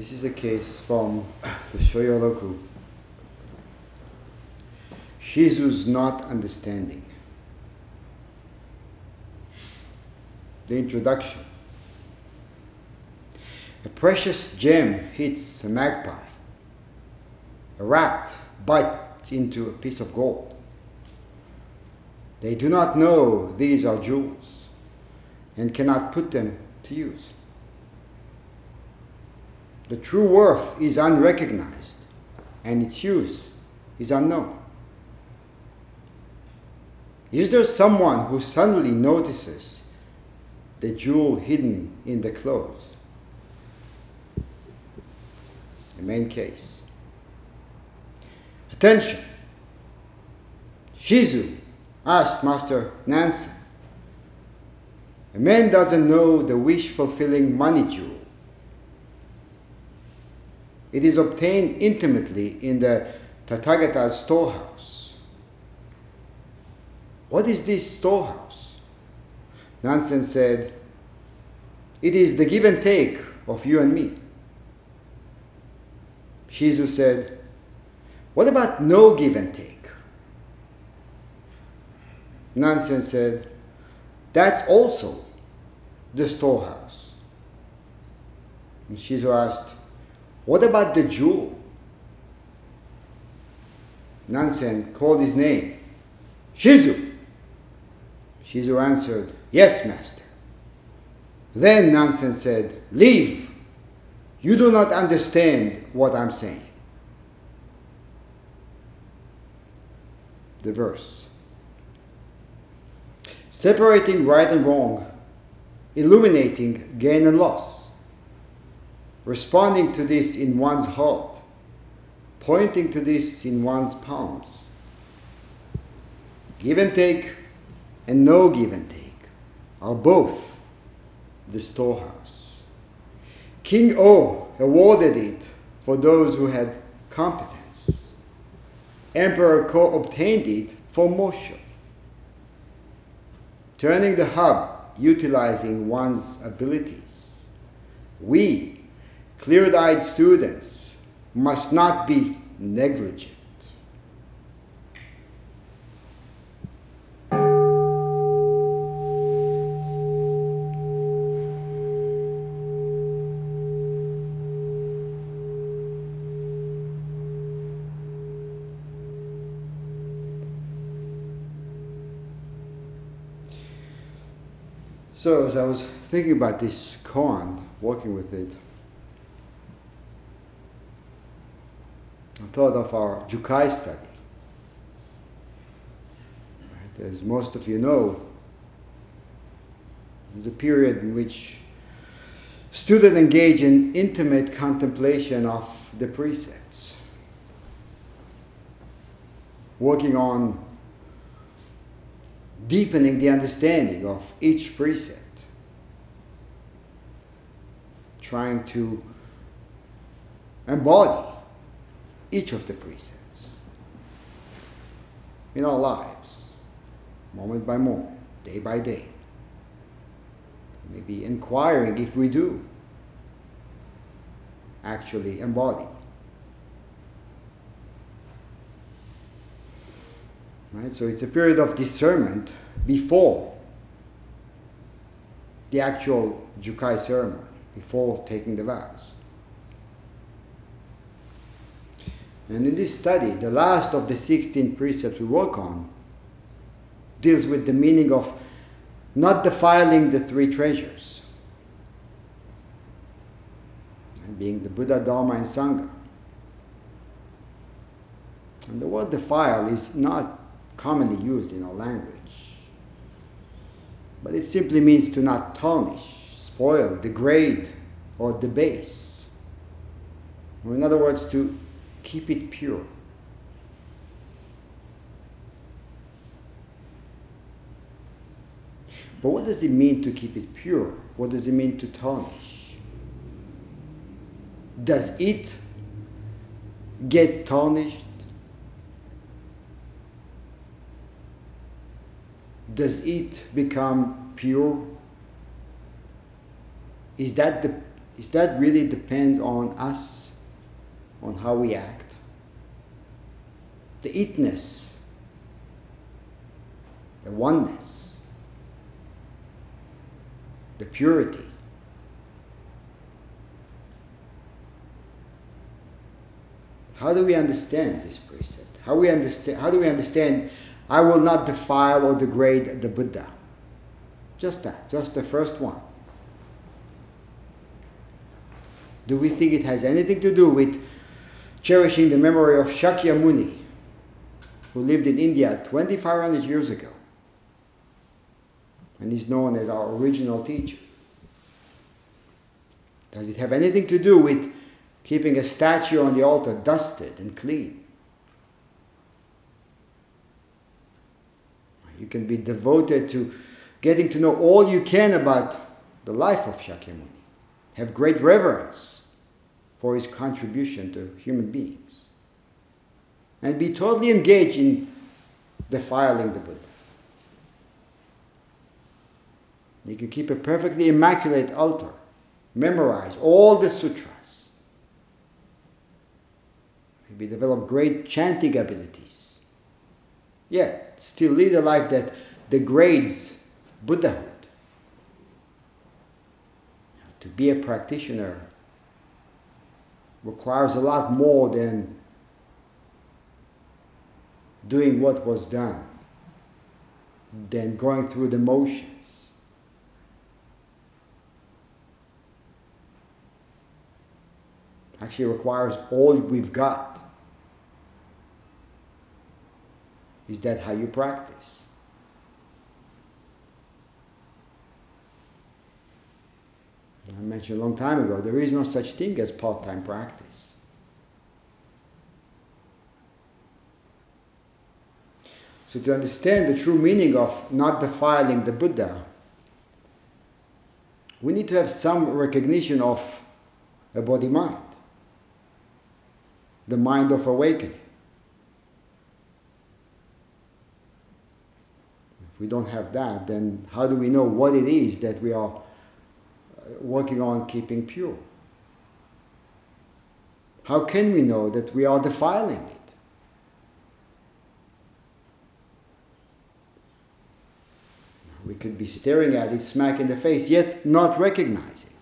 This is a case from the Shoyoroku. Shizu's not understanding. The introduction. A precious gem hits a magpie. A rat bites into a piece of gold. They do not know these are jewels and cannot put them to use. The true worth is unrecognized and its use is unknown. Is there someone who suddenly notices the jewel hidden in the clothes? The main case. Attention! Shizu asked Master Nansen. A man doesn't know the wish fulfilling mani jewel. It is obtained intimately in the Tathagata's storehouse. What is this storehouse? Nansen said, It is the give and take of you and me. Shizu said, What about no give and take? Nansen said, That's also the storehouse. And Shizu asked, What about the jewel? Nansen called his name, Shizu. Shizu answered, Yes, master. Then Nansen said, Leave. You do not understand what I'm saying. The verse separating right and wrong, illuminating gain and loss, responding to this in one's heart, pointing to this in one's palms. Give and take and no give and take are both the storehouse. King O awarded it for those who had competence. Emperor Ko obtained it for Mosho turning the hub, utilizing one's abilities. We, clear eyed students, must not be negligent. So as I was thinking about this koan, working with it, thought of our Jukai study. Right? As most of you know, there's a period in which students engage in intimate contemplation of the precepts, working on deepening the understanding of each precept, trying to embody each of the precepts in our lives, moment by moment, day by day. Maybe inquiring if we do actually embody. Right? So it's a period of discernment before the actual Jukai ceremony, before taking the vows. And in this study, the last of the 16 precepts we work on deals with the meaning of not defiling the three treasures, being the Buddha, Dharma, and Sangha. And the word defile is not commonly used in our language. But it simply means to not tarnish, spoil, degrade, or debase. Or in other words, to keep it pure. But what does it mean to keep it pure? What does it mean to tarnish? Does it get tarnished? does it become pure? Is that the, is that really depends on us, on how we act? The itness, the oneness, the purity. How do we understand this precept? How, we understand, how do we understand I will not defile or degrade the Buddha? Just that, just the first one. Do we think it has anything to do with cherishing the memory of Shakyamuni, who lived in India 2,500 years ago and is known as our original teacher? Does it have anything to do with keeping a statue on the altar dusted and clean? You can be devoted to getting to know all you can about the life of Shakyamuni. Have great reverence for his contribution to human beings. And be totally engaged in defiling the Buddha. You can keep a perfectly immaculate altar, memorize all the sutras, maybe develop great chanting abilities, yet still lead a life that degrades Buddhahood. To be a practitioner requires a lot more than doing what was done, than going through the motions. Actually requires all we've got. Is that how you practice? I mentioned a long time ago, there is no such thing as part time practice. So, to understand the true meaning of not defiling the Buddha, we need to have some recognition of a body mind, the mind of awakening. If we don't have that, then how do we know what it is that we are working on keeping pure? How can we know that we are defiling it? We could be staring at it smack in the face, yet not recognizing.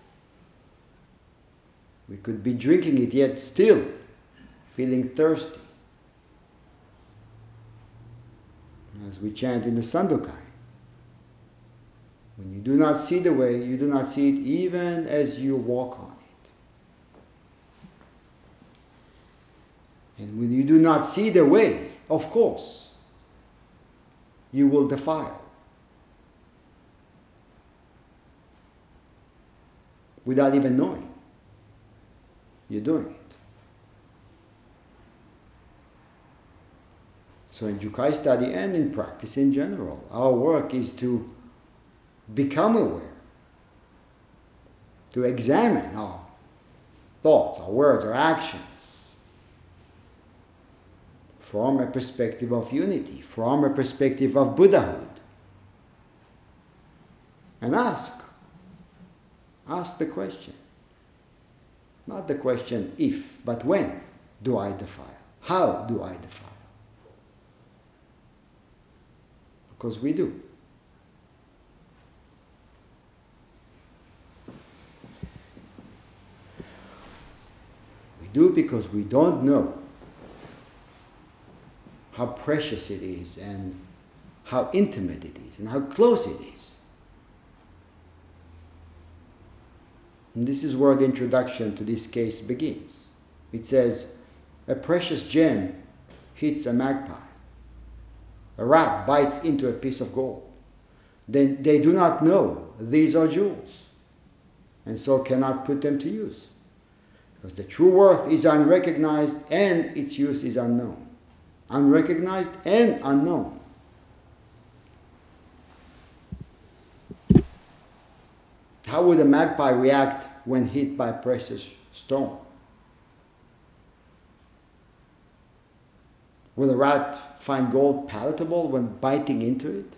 We could be drinking it, yet still feeling thirsty. As we chant in the Sandokai. When you do not see the way, you do not see it even as you walk on it. And when you do not see the way, of course, you will defile. Without even knowing. You're doing it. So in Jukai study and in practice in general, our work is to become aware, to examine our thoughts, our words, our actions from a perspective of unity, from a perspective of Buddhahood. And ask. Ask the question. Not the question if, but when do I defile? How do I defile? Because we do. Do because we don't know how precious it is and how intimate it is and how close it is. And this is where the introduction to this case begins. It says, A precious gem hits a magpie. A rat bites into a piece of gold. Then they do not know these are jewels and so cannot put them to use because the true worth is unrecognized and its use is unknown. Unrecognized and unknown. How would a magpie react when hit by a precious stone? Will a rat find gold palatable when biting into it?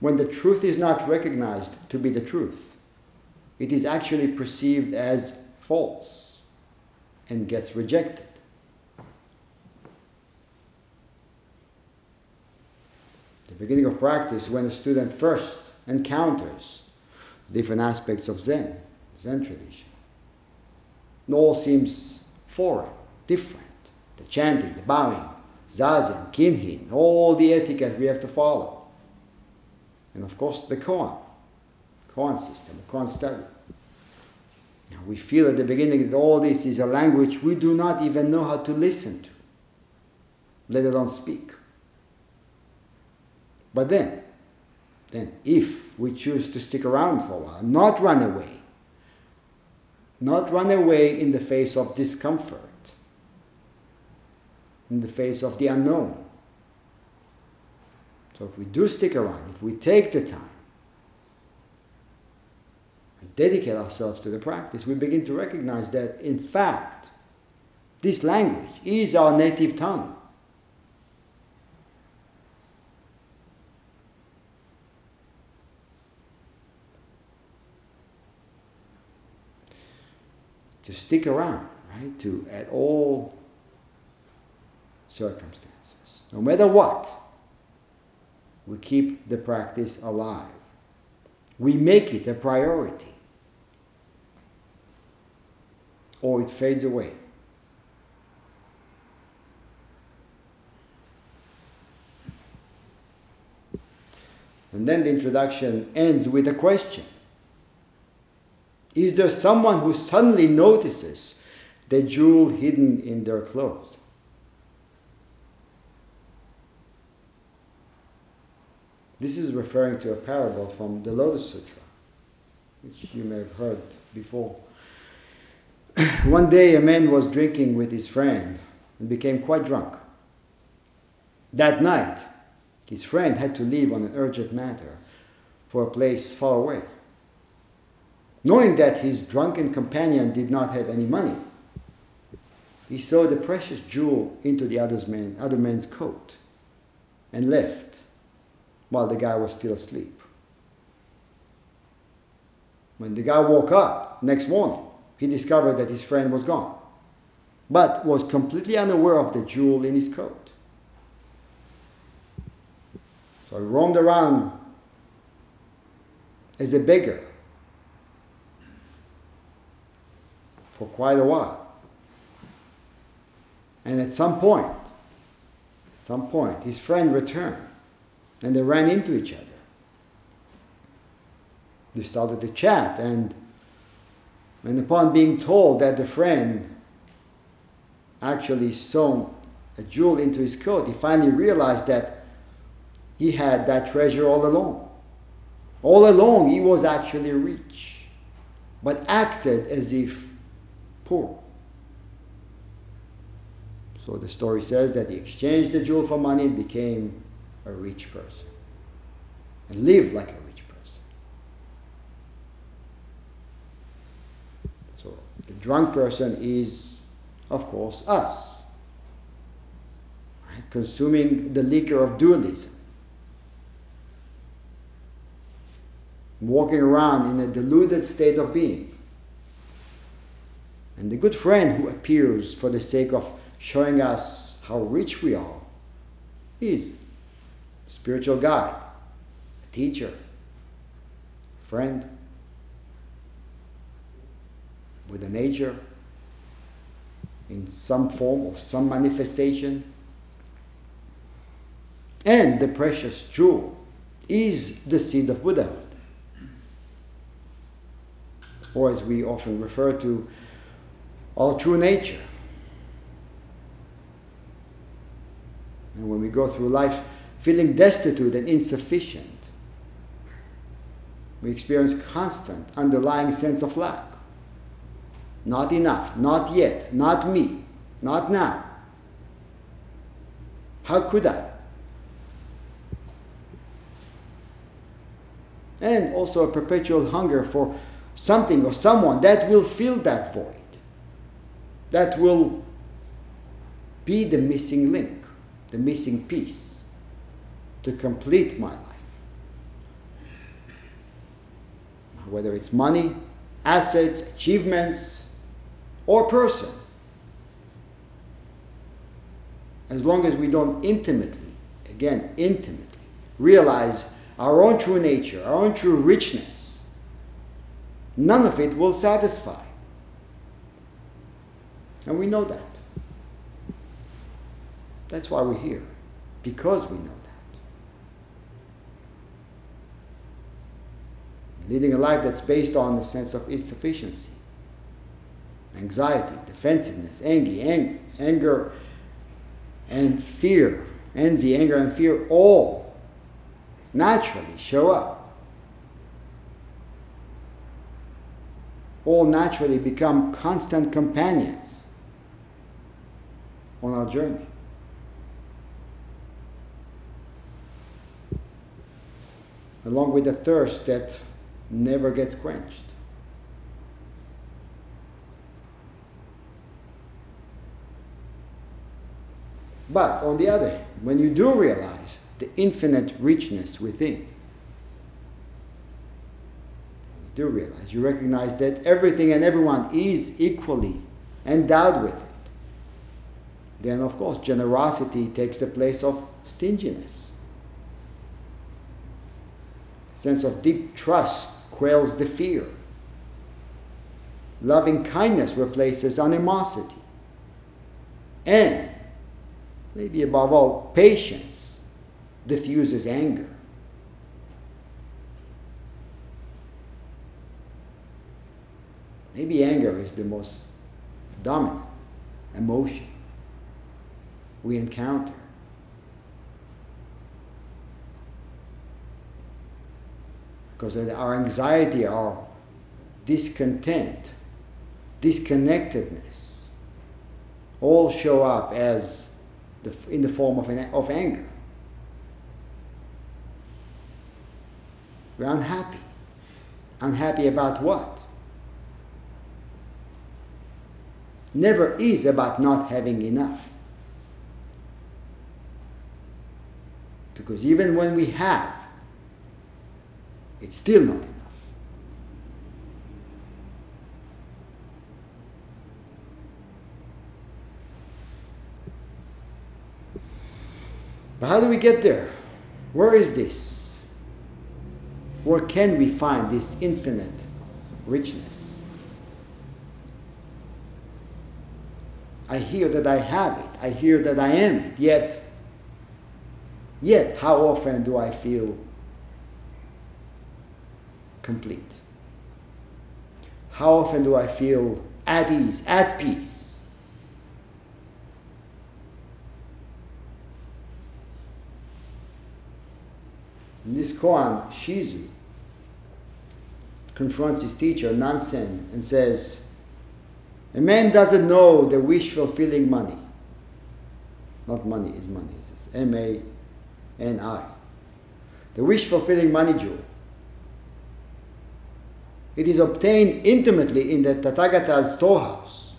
when the truth is not recognized to be the truth, it is actually perceived as false and gets rejected. The beginning of practice, when a student first encounters different aspects of Zen, Zen tradition, it all seems foreign, different. The chanting, the bowing, zazen, kinhin, all the etiquette we have to follow. And of course, the koan, koan system, koan study. Now, we feel at the beginning that all this is a language we do not even know how to listen to, let alone speak. But then, then if we choose to stick around for a while, not run away, not run away in the face of discomfort, in the face of the unknown. So if we do stick around, if we take the time and dedicate ourselves to the practice, we begin to recognize that, in fact, this language is our native tongue. To stick around, right? To at all circumstances. No matter what, we keep the practice alive. We make it a priority. Or it fades away. And then the introduction ends with a question Is there someone who suddenly notices the jewel hidden in their clothes? This is referring to a parable from the Lotus Sutra, which you may have heard before. One day, a man was drinking with his friend and became quite drunk. That night, his friend had to leave on an urgent matter for a place far away. Knowing that his drunken companion did not have any money, he sewed the precious jewel into the other man's coat and left while the guy was still asleep. When the guy woke up next morning, he discovered that his friend was gone, but was completely unaware of the jewel in his coat. So he roamed around as a beggar for quite a while. And at some point, at some point, his friend returned and they ran into each other. They started to chat, and, and upon being told that the friend actually sewn a jewel into his coat, he finally realized that he had that treasure all along. All along, he was actually rich, but acted as if poor. So the story says that he exchanged the jewel for money and became a rich person and live like a rich person. So the drunk person is, of course, us, right? consuming the liquor of dualism. Walking around in a deluded state of being. And the good friend who appears for the sake of showing us how rich we are is spiritual guide, a teacher, a friend, with the nature in some form or some manifestation. And the precious jewel is the seed of Buddhahood. Or as we often refer to, our true nature. And when we go through life, feeling destitute and insufficient. We experience constant underlying sense of lack. Not enough, not yet, not me, not now. How could I? And also a perpetual hunger for something or someone that will fill that void, that will be the missing link, the missing piece to complete my life. whether it's money, assets, achievements, or person. As long as we don't intimately, again, intimately, realize our own true nature, our own true richness, none of it will satisfy. And we know that. That's why we're here, because we know that. Leading a life that's based on the sense of insufficiency, anxiety, defensiveness, anger, anger, and fear, envy, anger, and fear all naturally show up. All naturally become constant companions on our journey. Along with the thirst that never gets quenched. But on the other hand, when you do realize the infinite richness within, you do realize, you recognize that everything and everyone is equally endowed with it, then of course generosity takes the place of stinginess. Sense of deep trust quells the fear. Loving kindness replaces animosity. And maybe above all, patience diffuses anger. Maybe anger is the most dominant emotion we encounter. Because our anxiety, our discontent, disconnectedness, all show up as the, in the form of, an, of anger. We're unhappy. Unhappy about what? Never is about not having enough. Because even when we have, it's still not enough. But how do we get there? Where is this? Where can we find this infinite richness? I hear that I have it. I hear that I am it. Yet, yet, how often do I feel complete? How often do I feel at ease, at peace? In this koan, Shizu, confronts his teacher, Nansen, and says, A man doesn't know the wish fulfilling mani. Not money is money, it's M A N I. The wish fulfilling mani jewel. It is obtained intimately in the Tathagata's storehouse.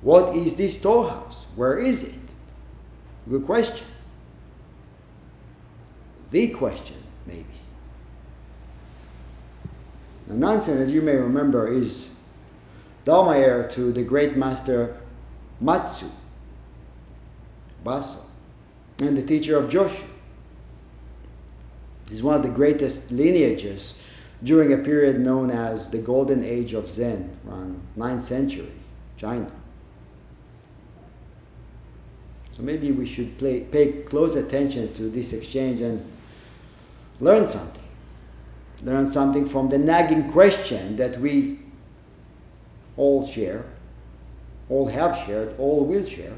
What is this storehouse? Where is it? Good question the question, maybe. The Nansen, as you may remember, is Dharma heir to the great master Matsu Baso and the teacher of Joshu. This is one of the greatest lineages during a period known as the Golden Age of Zen, around 9th century, China. So maybe we should play, pay close attention to this exchange and learn something. Learn something from the nagging question that we all share, all have shared, all will share.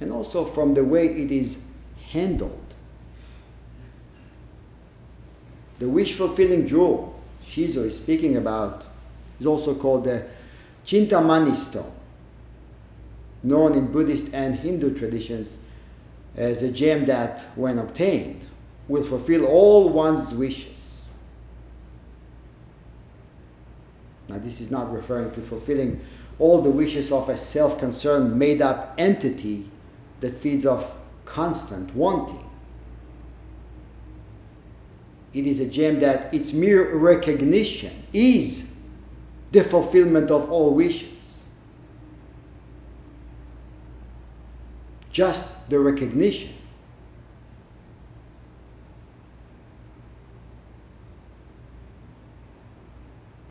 And also from the way it is handled. The wish fulfilling jewel Shizu is speaking about is also called the Chintamani stone, known in Buddhist and Hindu traditions as a gem that, when obtained, will fulfill all one's wishes. Now, this is not referring to fulfilling all the wishes of a self concerned, made up entity that feeds off constant wanting. It is a gem that its mere recognition is the fulfillment of all wishes. Just the recognition.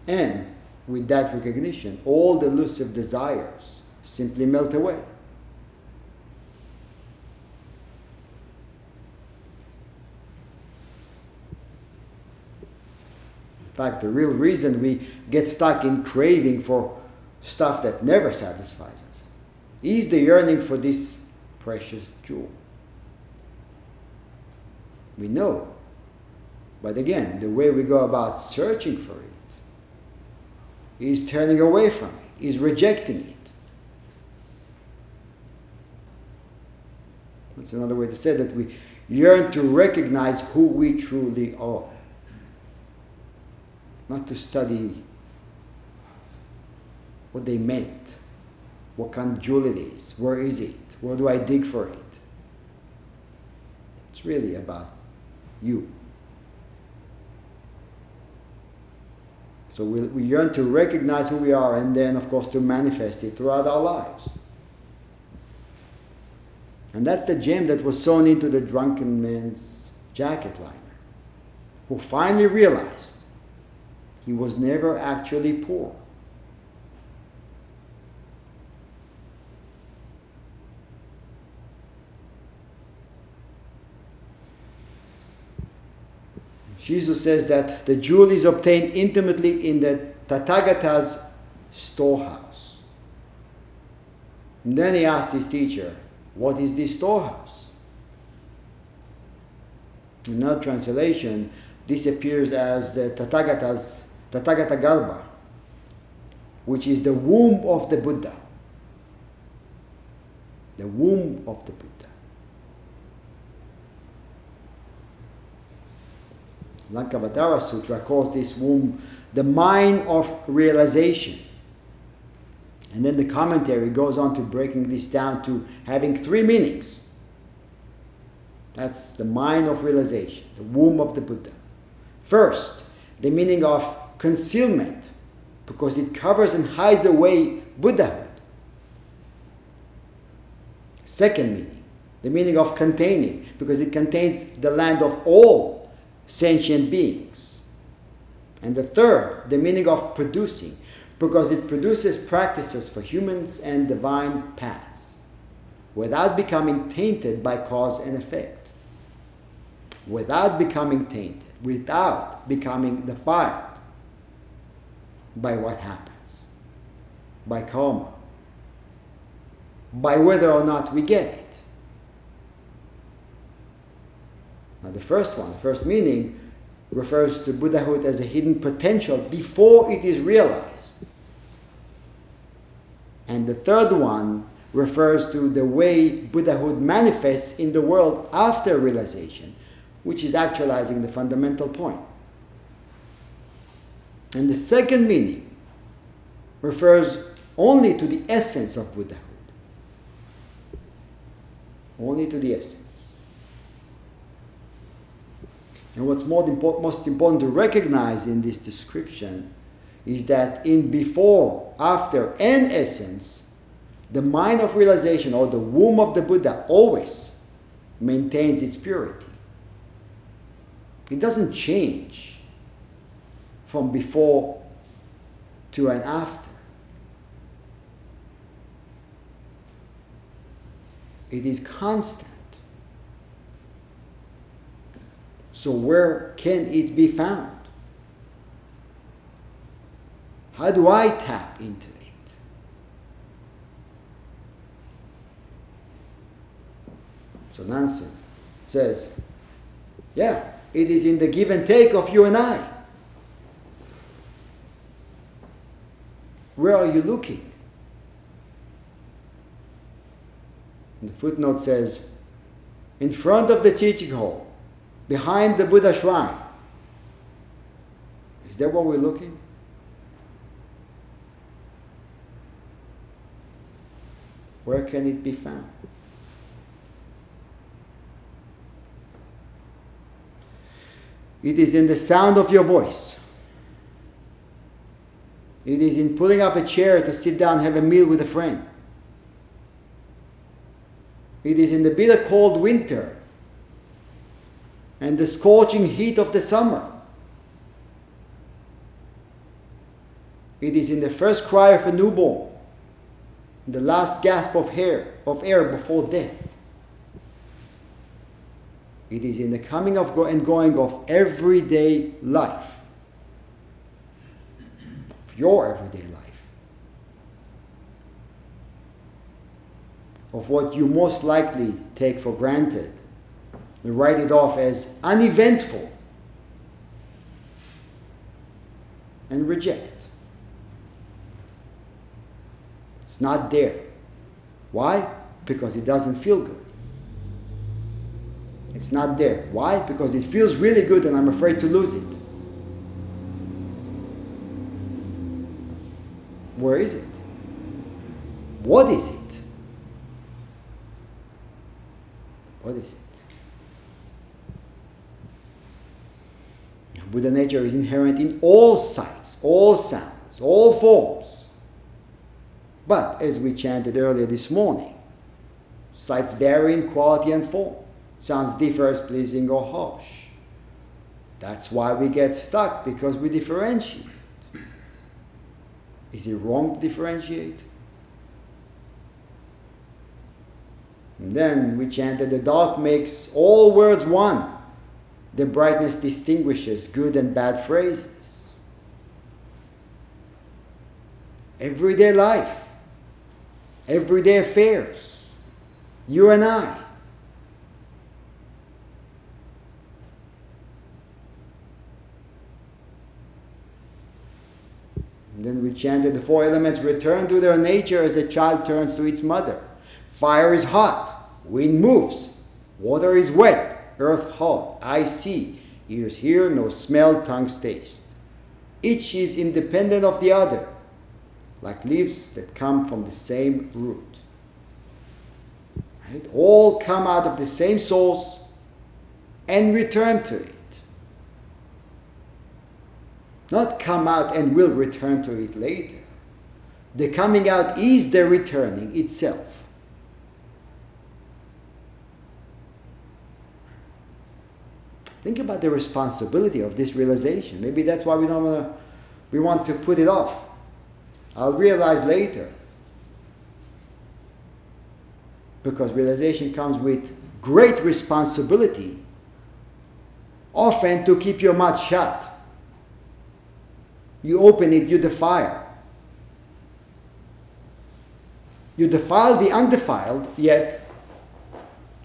And with that recognition, all the elusive desires simply melt away. Fact, the real reason we get stuck in craving for stuff that never satisfies us is the yearning for this precious jewel. We know. But again, the way we go about searching for it is turning away from it, is rejecting it. That's another way to say that we yearn to recognize who we truly are. Not to study what they meant, what kind of jewel it is, where is it, where do I dig for it. It's really about you. So we, we yearn to recognize who we are and then, of course, to manifest it throughout our lives. And that's the gem that was sewn into the drunken man's jacket liner, who finally realized he was never actually poor. Shizu says that the jewel is obtained intimately in the Tathagata's storehouse. And then he asked his teacher, What is this storehouse? In another translation, this appears as the Tathagata's Tathagata Garbha, which is the womb of the Buddha. The womb of the Buddha. Lankavatara Sutra calls this womb the mind of realization. And then the commentary goes on to breaking this down to having three meanings. That's the mind of realization, the womb of the Buddha. First, the meaning of concealment, because it covers and hides away Buddhahood. Second meaning, the meaning of containing, because it contains the land of all sentient beings. And the third, the meaning of producing, because it produces practices for humans and divine paths without becoming tainted by cause and effect, without becoming tainted, without becoming defiled by what happens, by karma, by whether or not we get it. Now, the first one, the first meaning, refers to Buddhahood as a hidden potential before it is realized. And the third one refers to the way Buddhahood manifests in the world after realization, which is actualizing the fundamental point. And the second meaning refers only to the essence of Buddhahood. Only to the essence. And what's more impo- most important to recognize in this description is that in before, after, and essence, the mind of realization or the womb of the Buddha always maintains its purity. It doesn't change from before to an after. It is constant. So, where can it be found? How do I tap into it? So, Nansen says, yeah, it is in the give and take of you and I. Where are you looking? And the footnote says, in front of the teaching hall, behind the Buddha shrine. Is that what we're looking? Where can it be found? It is in the sound of your voice. It is in pulling up a chair to sit down and have a meal with a friend. It is in the bitter cold winter and the scorching heat of the summer. It is in the first cry of a newborn, the last gasp of air, of air before death. It is in the coming of go- and going of everyday life, your everyday life, of what you most likely take for granted and write it off as uneventful and reject. It's not there. Why? Because it doesn't feel good. It's not there. Why? Because it feels really good and I'm afraid to lose it. Where is it? What is it? What is it? Buddha nature is inherent in all sights, all sounds, all forms. But as we chanted earlier this morning, sights vary in quality and form. Sounds differ as pleasing or harsh. That's why we get stuck because we differentiate. Is it wrong to differentiate? And then we chanted, the dark makes all words one. The brightness distinguishes good and bad phrases. Everyday life, everyday affairs, you and I. then we chanted the four elements return to their nature as a child turns to its mother. Fire is hot, wind moves, water is wet, earth hot, eyes see, ears hear, nose smell, tongues taste. Each is independent of the other, like leaves that come from the same root. Right? All come out of the same source and return to it. Not come out and we'll return to it later. The coming out is the returning itself. Think about the responsibility of this realization. Maybe that's why we don't want to, we want to put it off. I'll realize later. Because realization comes with great responsibility, often to keep your mouth shut. You open it, you defile. You defile the undefiled, yet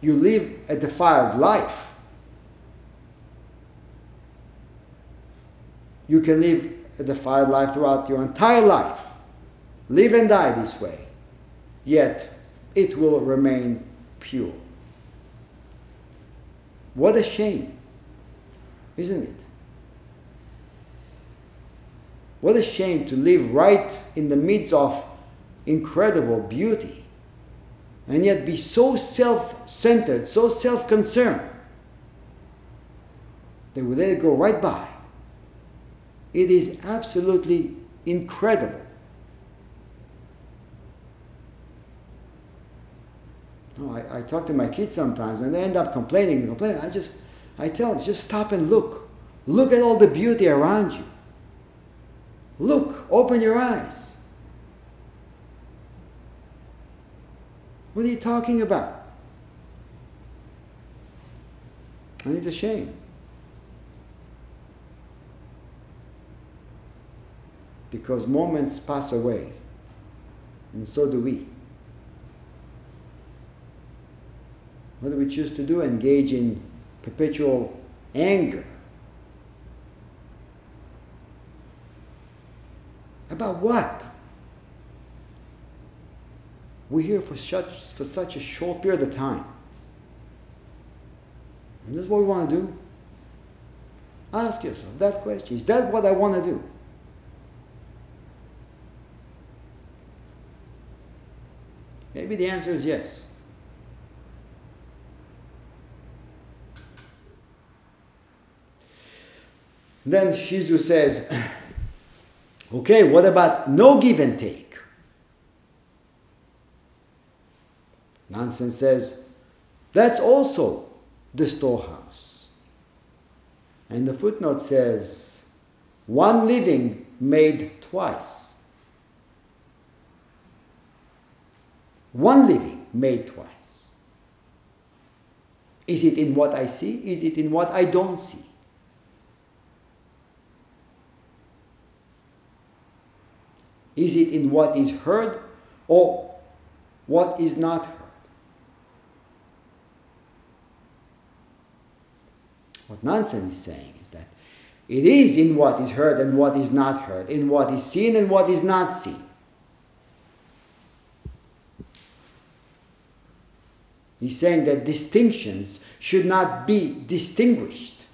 you live a defiled life. You can live a defiled life throughout your entire life. Live and die this way. Yet it will remain pure. What a shame, isn't it? What a shame to live right in the midst of incredible beauty and yet be so self centered, so self concerned that we let it go right by. It is absolutely incredible. I, I talk to my kids sometimes and they end up complaining and complaining. I just, I tell them, just stop and look. Look at all the beauty around you. Look, open your eyes. What are you talking about? And it's a shame. Because moments pass away, and so do we. What do we choose to do? Engage in perpetual anger. About what? We're here for such, for such a short period of time. And this is what we want to do. Ask yourself that question. Is that what I want to do? Maybe the answer is yes. Then Shizu says, okay, what about no give and take? Nansen says, that's also the storehouse. And the footnote says, one living made twice. One living made twice. Is it in what I see? Is it in what I don't see? Is it in what is heard or what is not heard? What Nansen is saying is that it is in what is heard and what is not heard, in what is seen and what is not seen. He's saying that distinctions should not be distinguished.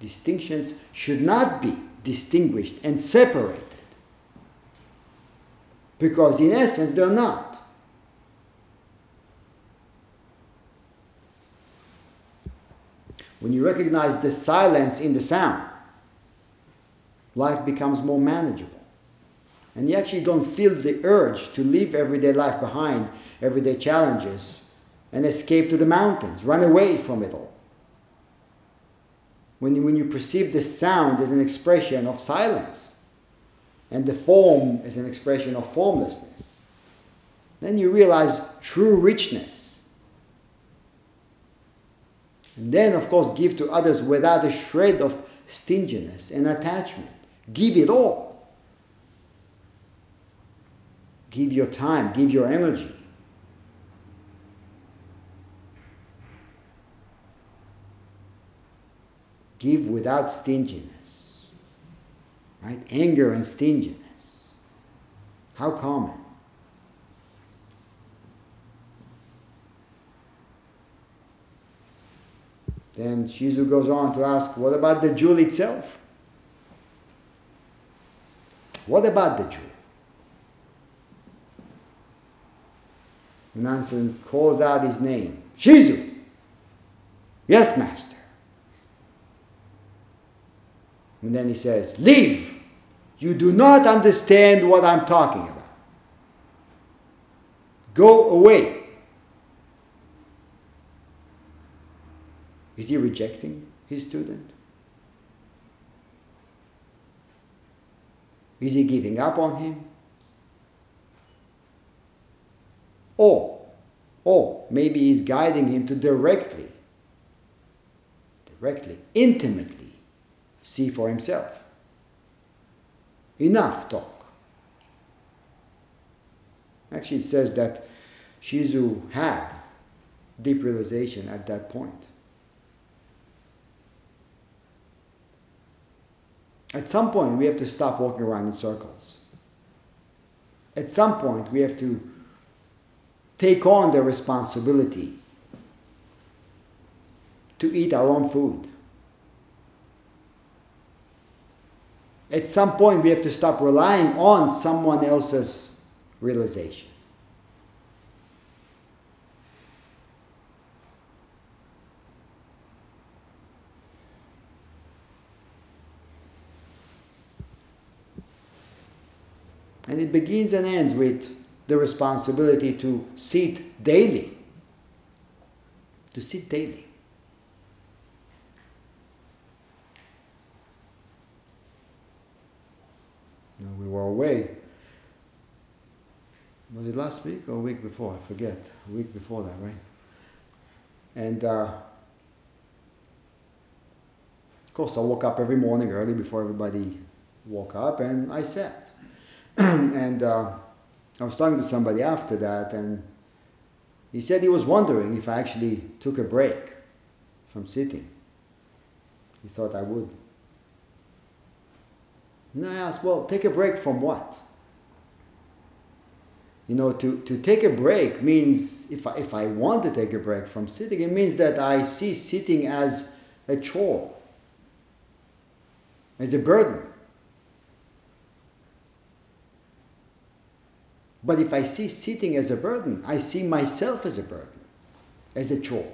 Distinctions should not be distinguished and separated. Because in essence, they're not. When you recognize the silence in the sound, life becomes more manageable. And you actually don't feel the urge to leave everyday life behind, everyday challenges, and escape to the mountains, run away from it all. When you, when you perceive the sound as an expression of silence, and the form as an expression of formlessness, then you realize true richness. And then, of course, give to others without a shred of stinginess and attachment. Give it all. Give your time, give your energy. Give without stinginess. Right? Anger and stinginess. How common. Then Shizu goes on to ask, what about the jewel itself? What about the jewel? Nansen calls out his name. Shizu! Yes, master. And then he says, Leave! You do not understand what I'm talking about. Go away. Is he rejecting his student? Is he giving up on him? Or, or maybe he's guiding him to directly, directly, intimately see for himself. Enough talk. Actually, it says that Shizu had deep realization at that point. At some point, we have to stop walking around in circles. At some point, we have to take on the responsibility to eat our own food. At some point, we have to stop relying on someone else's realization. And it begins and ends with the responsibility to sit daily. To sit daily. You know, we were away. Was it last week or a week before? I forget. A week before that, right? And uh, of course, I woke up every morning early before everybody woke up, and I sat. and uh, I was talking to somebody after that, and he said he was wondering if I actually took a break from sitting. He thought I would. And I asked, well, take a break from what? You know, to, to take a break means, if I, if I want to take a break from sitting, it means that I see sitting as a chore, as a burden. But if I see sitting as a burden, I see myself as a burden, as a chore.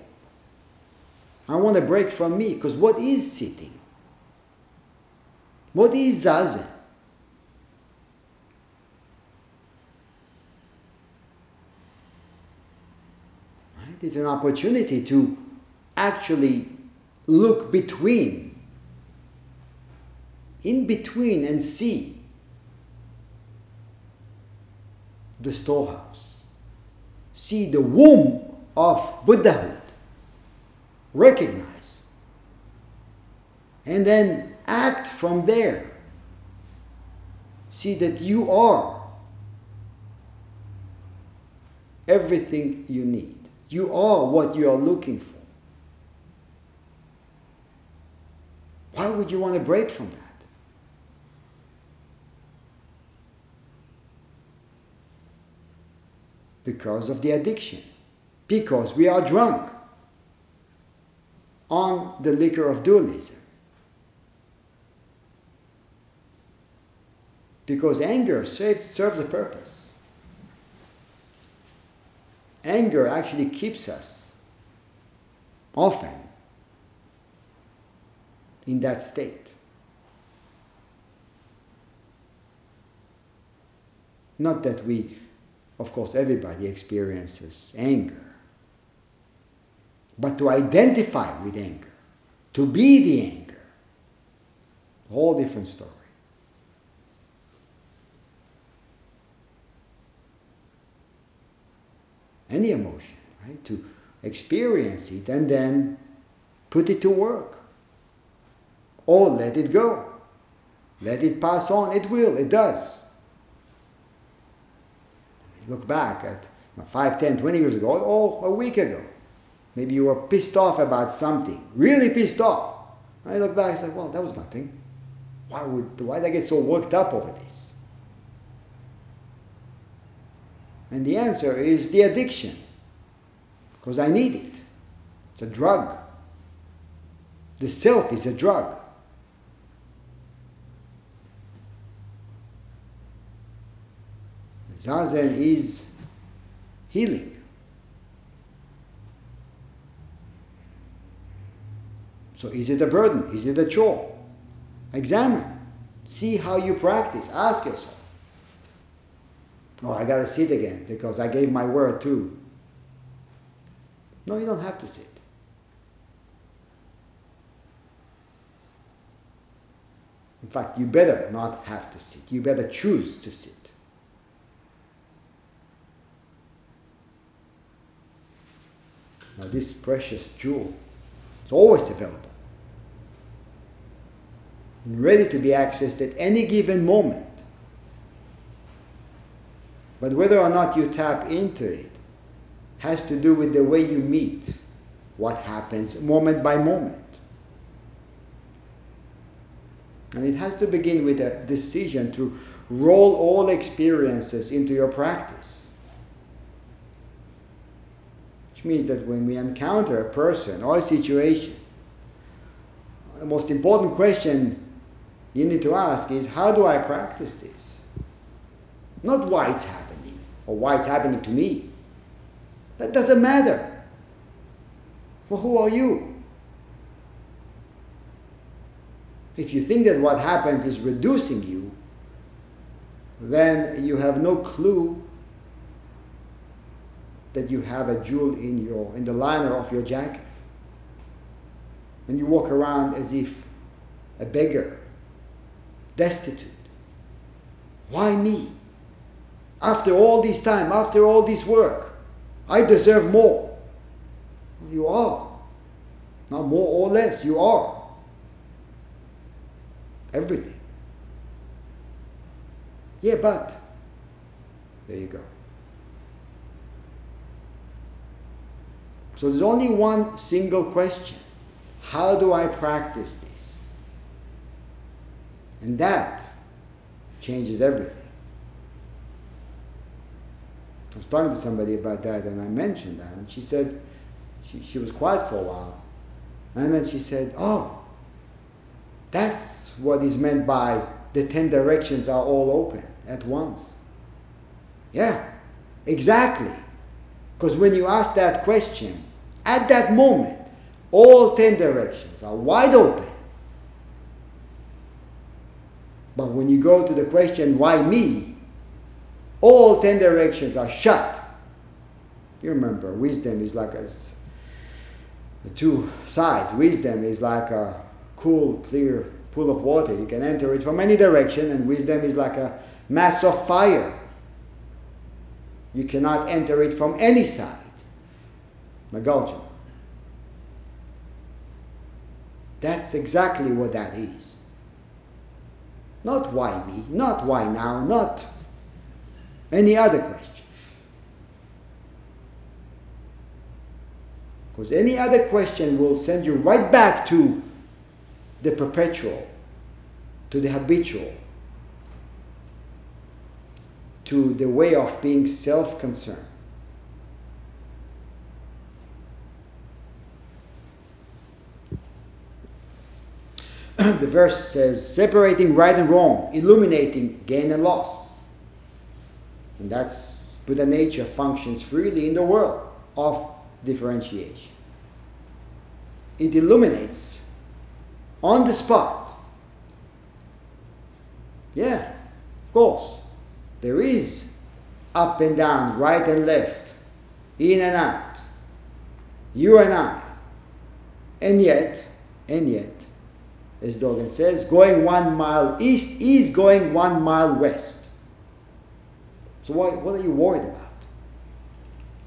I want a break from me because what is sitting? What is zazen? Right? It's an opportunity to actually look between, in between, and see the storehouse, see the womb of Buddhahood, recognize, and then act from there. See that you are everything you need. You are what you are looking for. Why would you want to break from that? Because of the addiction. Because we are drunk on the liquor of dualism. Because anger serves a purpose. Anger actually keeps us often in that state. Not that we, of course, everybody experiences anger, but to identify with anger, to be the anger, whole different story. Any emotion, right? To experience it and then put it to work or let it go. Let it pass on. It will, it does. Look back at you know, 5, 10, 20 years ago, or a week ago. Maybe you were pissed off about something, really pissed off. I look back and say, well, that was nothing. Why would why did I get so worked up over this? And the answer is the addiction. Because I need it. It's a drug. The self is a drug. Zazen is healing. So is it a burden? Is it a chore? Examine. See how you practice. Ask yourself. Oh, I gotta sit again because I gave my word too. No, you don't have to sit. In fact, you better not have to sit. You better choose to sit. Now, this precious jewel is always available and ready to be accessed at any given moment. But whether or not you tap into it has to do with the way you meet what happens moment by moment. And it has to begin with a decision to roll all experiences into your practice. Which means that when we encounter a person or a situation, the most important question you need to ask is how do I practice this? Not why it's happening or why it's happening to me. That doesn't matter. Well, who are you? If you think that what happens is reducing you, then you have no clue that you have a jewel in your in the liner of your jacket. And you walk around as if a beggar, destitute. Why me? After all this time, after all this work, I deserve more. You are. Not more or less, you are. Everything. Yeah, but. There you go. So there's only one single question How do I practice this? And that changes everything. I was talking to somebody about that and I mentioned that, and she said, she, she was quiet for a while. And then she said, Oh, that's what is meant by the ten directions are all open at once. Yeah, exactly. Because when you ask that question, at that moment, All ten directions are wide open. But when you go to the question, why me? All ten directions are shut. You remember, wisdom is like a, the two sides. Wisdom is like a cool, clear pool of water. You can enter it from any direction, and wisdom is like a mass of fire. You cannot enter it from any side. Nagarjuna. That's exactly what that is. Not why me, not why now, not any other question. Because any other question will send you right back to the perpetual, to the habitual, to the way of being self concerned. the verse says, separating right and wrong, illuminating gain and loss. And that's Buddha nature functions freely in the world of differentiation. It illuminates on the spot. Yeah, of course. There is up and down, right and left, in and out, you and I. And yet, and yet, as Dogen says, going one mile east is going one mile west. So why, what are you worried about?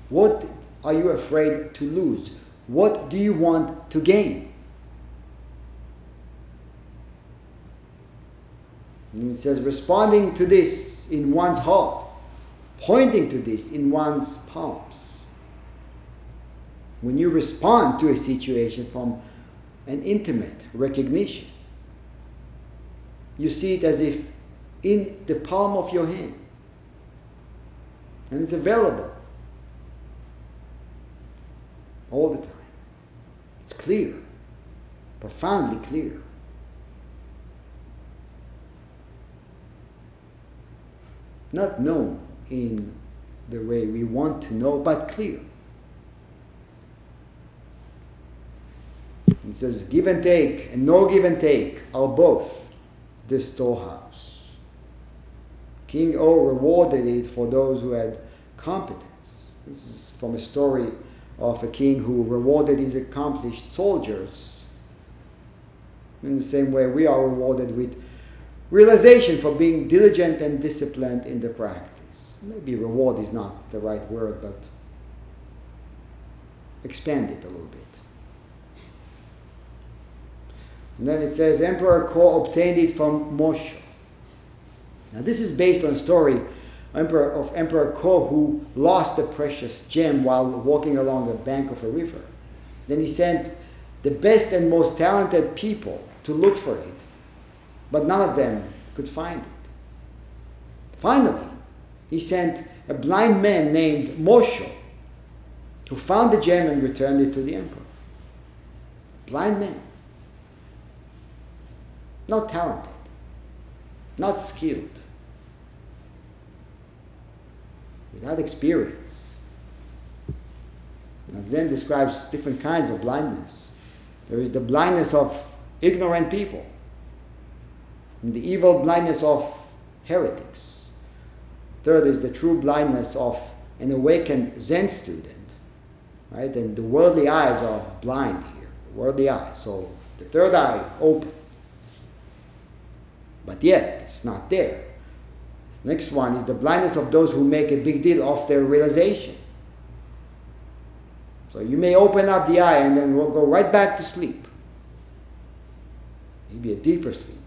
What are you afraid to lose? What do you want to gain? And it says, responding to this in one's heart, pointing to this in one's palms. When you respond to a situation from an intimate recognition. You see it as if in the palm of your hand. And it's available all the time. It's clear, profoundly clear. Not known in the way we want to know, but clear. It says, give and take and no give and take are both the storehouse. King O rewarded it for those who had competence. This is from a story of a king who rewarded his accomplished soldiers. In the same way, we are rewarded with realization for being diligent and disciplined in the practice. Maybe reward is not the right word, but expand it a little bit. And then it says Emperor Ko obtained it from Moshe. Now this is based on a story Emperor, of Emperor Ko who lost a precious gem while walking along the bank of a river. Then he sent the best and most talented people to look for it, but none of them could find it. Finally, he sent a blind man named Moshe who found the gem and returned it to the emperor. Blind man not talented, not skilled, without experience. Now, Zen describes different kinds of blindness. There is the blindness of ignorant people, and the evil blindness of heretics. Third is the true blindness of an awakened Zen student, right? And the worldly eyes are blind here, the worldly eyes. So the third eye open. But yet, it's not there. Next one is the blindness of those who make a big deal of their realization. So you may open up the eye and then we'll go right back to sleep. Maybe a deeper sleep.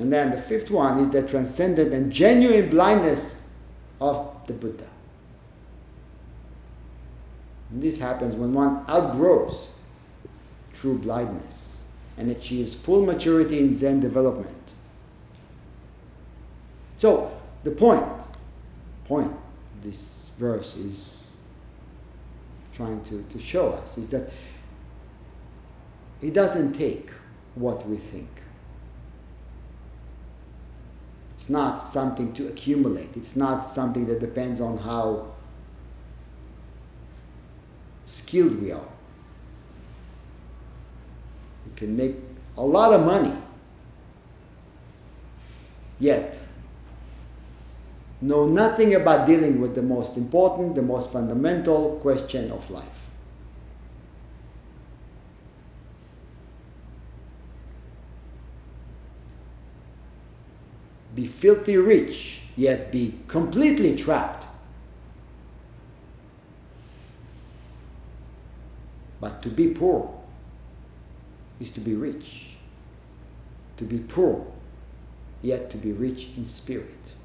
And then the fifth one is the transcendent and genuine blindness of the Buddha. And this happens when one outgrows true blindness and achieves full maturity in Zen development. So, the point, point this verse is trying to, to show us is that it doesn't take what we think. It's not something to accumulate. It's not something that depends on how skilled we are. You can make a lot of money, yet know nothing about dealing with the most important, the most fundamental question of life. Be filthy rich, yet be completely trapped. But to be poor is to be rich. To be poor, yet to be rich in spirit.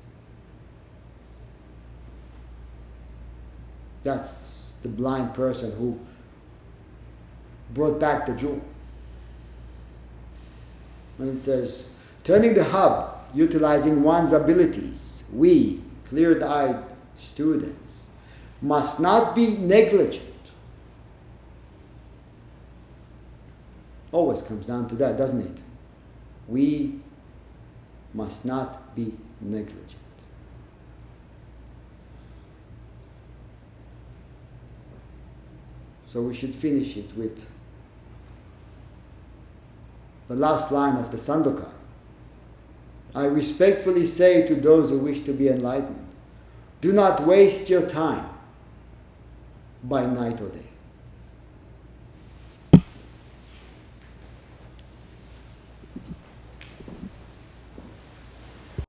That's the blind person who brought back the jewel. When it says, turning the hub, utilizing one's abilities, we, clear eyed students, must not be negligent. Always comes down to that, doesn't it? We must not be negligent. So we should finish it with the last line of the Sandokai. I respectfully say to those who wish to be enlightened do not waste your time by night or day.